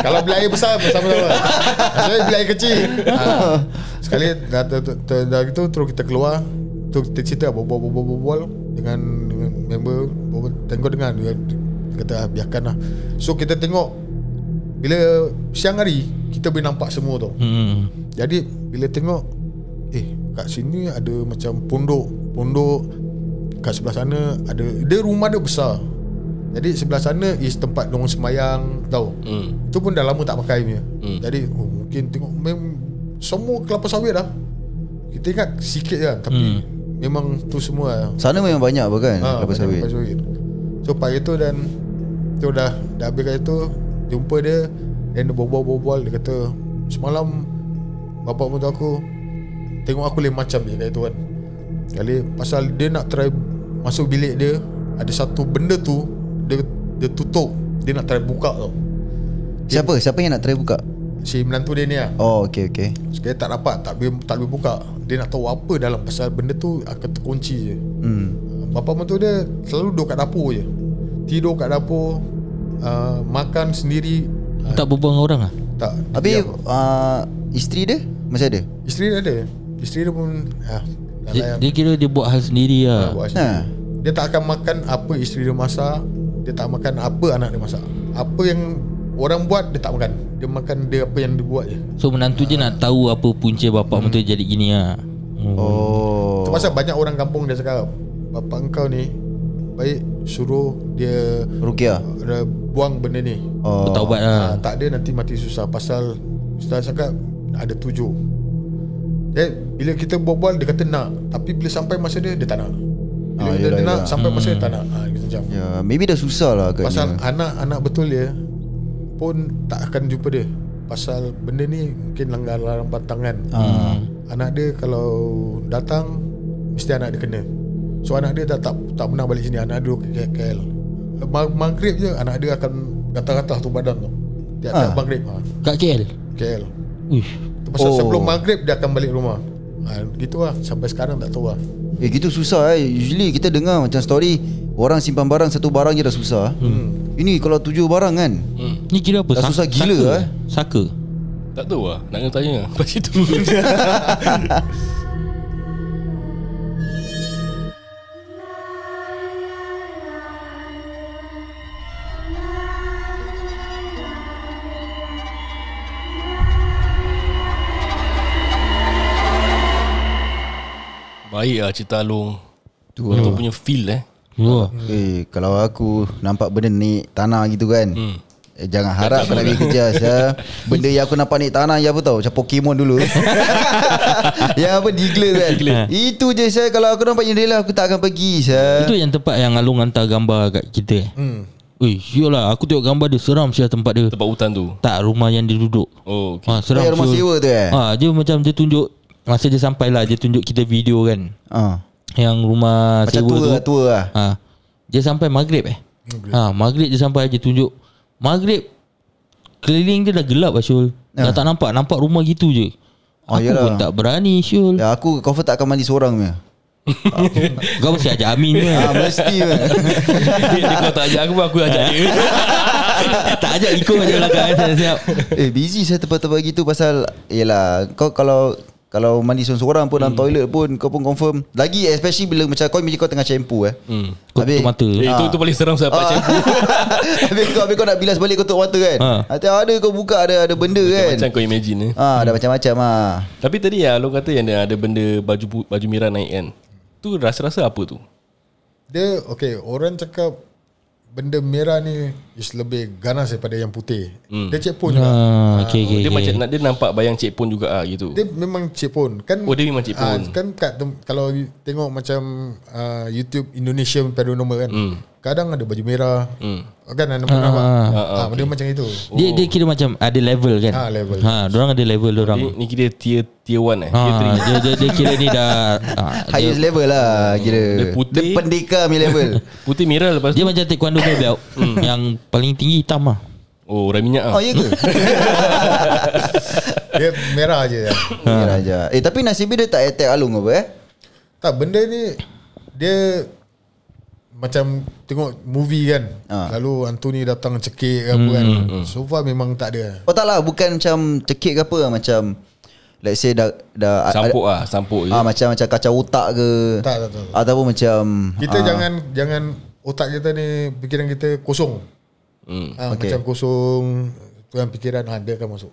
Kalau beli air besar bersama-sama. Saya beli air kecil. Ha. Sekali dah, dah, dah, dah, dah gitu Terus kita keluar. Tu kita cerita Berbual-bual dengan member Tengok dengan dia, kata ah, biarkan lah So kita tengok Bila siang hari Kita boleh nampak semua tu hmm. Jadi bila tengok Eh kat sini ada macam pondok Pondok Kat sebelah sana ada Dia rumah dia besar Jadi sebelah sana is tempat dorang sembayang Tahu hmm. itu pun dah lama tak pakai punya. Hmm. Hmm. Jadi oh, mungkin tengok mem, semua kelapa sawit dah. Kita ingat sikit je tapi Hmm. Memang tu semua lah. Sana memang banyak apa kan? Ha, kelapa banyak sawit. kelapa sawit. So pagi tu dan tu dah dah habis kat itu jumpa dia dan dia berbual-bual dia kata semalam bapak mertua aku tengok aku lain macam je kat itu kan. Kali pasal dia nak try masuk bilik dia ada satu benda tu dia dia tutup dia nak try buka tau. Siapa? Siapa yang nak try buka? Si menantu dia ni lah. Oh, okey okey. Sekali tak dapat Tak boleh, tak boleh buka. Dia nak tahu apa dalam Pasal benda tu Akan terkunci je. Hmm. Bapa mentua dia Selalu duduk kat dapur je. Tidur kat dapur uh, Makan sendiri. Uh, Tak berbual dengan orang lah Tak. Habis diam. uh, isteri dia? Masih ada? Isteri dia ada. Isteri dia pun ah, dah dia, dia kira dia buat hal sendiri lah. Buat Ha. sendiri. Dia tak akan makan Apa isteri dia masak. Dia tak makan Apa anak dia masak. Apa yang Orang buat Dia tak makan Dia makan dia apa yang dia buat je So menantu je nak tahu Apa punca bapak hmm. jadi gini lah oh. Oh. Itu pasal banyak orang kampung dia cakap Bapak engkau ni Baik suruh dia Rukia. dia buang benda ni Oh. Bertaubat ha, lah Tak ada nanti mati susah Pasal Ustaz cakap Ada tujuh eh, Bila kita berbual Dia kata nak Tapi bila sampai masa dia Dia tak nak Bila Ah, dia, yelah, dia nak yelah. Sampai masa dia tak nak ha, gitu macam Ya, maybe dah susah lah. Pasal anak-anak betul dia Pun tak akan jumpa dia. Pasal benda ni Mungkin langgar larang pantangan Ah. Anak dia kalau datang Mesti anak dia kena. So anak dia dah tak tak pernah balik sini. Anak dia ke KL Mag- Maghrib je Anak dia akan Gatal-gatal tu badan tu. Dia Ah. tak maghrib. Ha, Kat KL KL Uish. Tu Pasal Oh. sebelum maghrib Dia akan balik rumah. Ha, Gitu lah. Sampai sekarang tak tahu lah. Eh gitu susah eh. Usually kita dengar macam story Orang simpan barang Satu barang je dah susah. Hmm. Ini kalau tujuh barang kan? Hmm. Ni kira apa? Dah susah gila, saka, eh. Saka? Tak tahu lah. Nak kena tanya. Lepas itu Baik lah cerita Alung Tu Kau punya feel eh Wah Eh kalau aku Nampak benda naik tanah gitu kan Hmm. Eh, jangan harap kau nak pergi kerja ya. Benda yang aku nampak naik tanah ya apa tau Macam Pokemon dulu Yang apa Diglett kan Diglett. Itu je saya Kalau aku nampak jendela Aku tak akan pergi saya. Itu yang tempat yang Alung hantar gambar kat kita eh hmm. Ui siulah Aku tengok gambar dia Seram siapa tempat dia Tempat hutan tu Tak rumah yang dia duduk Oh okay. Ha, seram Oh, yang rumah sewa tu, eh? Ha, dia macam dia tunjuk Masa dia sampai lah Dia tunjuk kita video kan Ah. Yang rumah Macam sewa tua tu. lah Tua lah. Ha, Dia sampai maghrib eh? Ha, Maghrib dia sampai Dia tunjuk. Maghrib Keliling dia dah gelap lah Syul Dah tak nampak Nampak rumah gitu je. Oh, Aku yalah. pun tak berani Syul Ya aku cover tak akan mandi seorang punya. Kau mesti ajak Amin ke Ah mesti dia, dia kau tak ajak aku Aku ajak dia. Tak ajak ikut je lah kan Siap. Eh busy saya tempat-tempat gitu pasal Yelah Kau kalau kalau mandi seorang-seorang pun Dalam toilet pun Kau pun confirm Lagi especially bila Macam kau imagine kau tengah shampoo eh hmm. Kau Habis- tutup mata Eh, itu, itu paling seram Sebab Ah. shampoo habis, kau, habis kau nak bilas balik Kau tutup mata kan Ha. Nanti ada kau buka Ada ada benda kan Macam kau imagine eh. Ah, Ada macam-macam ah. Tapi tadi ya Lo kata yang ada benda Baju baju merah naik kan Tu rasa-rasa apa tu Dia okay Orang cakap Benda merah ni Is lebih ganas daripada yang putih Hmm. Dia cek pun juga ah, Okay okay, Dia okay. macam Dia nampak bayang cik pun juga ah gitu Dia memang cek pun kan Oh, dia memang cek pun. ah, Kan kat Kalau tengok macam uh, YouTube Indonesia Paranormal kan Hmm. Kadang ada baju merah Hmm. Kan anda pernah nampak ah, ah, Dia macam itu. Dia dia kira macam ada level kan? Ah, level. Ha, orang ada level orang. Ni, ni kira tier tier 1 eh? Tier Ha, 3 dia, dia, dia kira ni dah ah, Highest dia, level lah Kira. Dia putih. Dia pendekar punya level. Putih merah lepas dia tu. macam taekwondo punya belt. Yang paling tinggi hitam lah. Oh orang minyak ah. Oh ya ke? Dia merah je. Ya raja Eh tapi nasibnya dia tak attack Alung apa eh? Tak benda ni Dia Macam Tengok movie kan Ah. Lalu hantu ni datang cekik ke apa kan. So far memang tak ada. Oh tak lah Bukan macam cekik ke apa lah, Macam Let's say dah, dah Sampuk ah Sampuk je. ah, Macam macam kacau otak ke. Tak tak tak Ataupun macam Kita ah, jangan Jangan Otak kita ni Fikiran kita kosong. Hmm. ha, Okay. Macam kosong Tu yang fikiran ha, Dia akan masuk.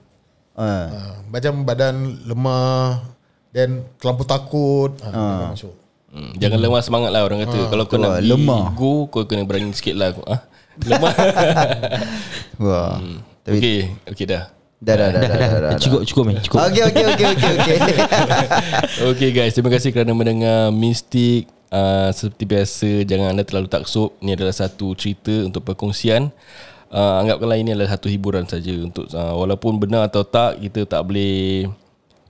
Ah. ha, Macam badan lemah Dan terlampau takut ha, Dia akan masuk Hmm. Jangan lemah semangat lah orang kata. Kalau kau nak lah, pergi lemah. Go Kau kena berani sikit lah. Ah? Lemah. Wah. Tapi Okay Okay dah. Dah dah dah Dah dah, dah, dah, dah, Cukup cukup meh Cukup. Okay okay okay okay, okay. Okay guys. Terima kasih kerana mendengar Mistik. Uh, Seperti biasa Jangan anda terlalu taksub. Ini adalah satu cerita Untuk perkongsian. Uh, Anggapkanlah ini adalah satu hiburan saja Untuk uh, Walaupun benar atau tak Kita tak boleh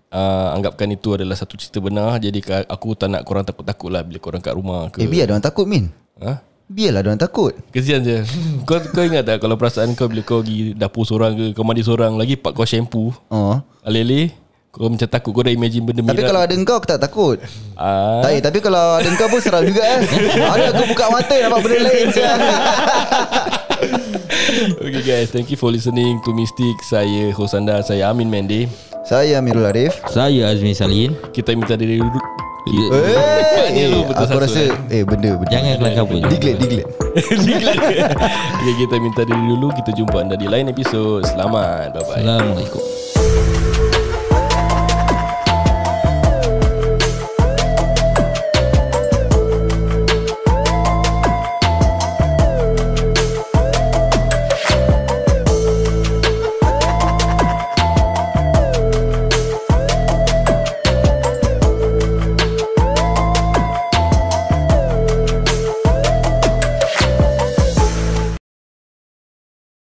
uh, Anggapkan itu adalah satu cerita benar. Jadi aku tak nak korang takut-takut lah Bila korang kat rumah ke. Eh biar orang takut Min. Ha? Biarlah orang takut. Kesian je. Kau, kau ingat tak Kalau perasaan kau Bila kau pergi dapur seorang ke Kau mandi seorang Lagi pak kau shampoo Oh. Alele Kau macam takut Kau dah imagine benda Tapi merah. kalau ada engkau Aku tak takut. Ah, Tak, eh, tapi kalau ada engkau pun seram juga eh. Ada aku buka mata nampak benda lain. Okay guys. Thank you for listening. To Mystic Saya Hosanda Saya Amin Mende Saya Amirul Arif. Saya Azmi Salin Kita minta diri dulu Eh, Nampaknya lu betul aku satu, rasa eh benda benda. Jangan kelakar pun Diglet diglet. okay, Kita minta diri dulu Kita jumpa anda di lain episod. Selamat Bye bye Assalamualaikum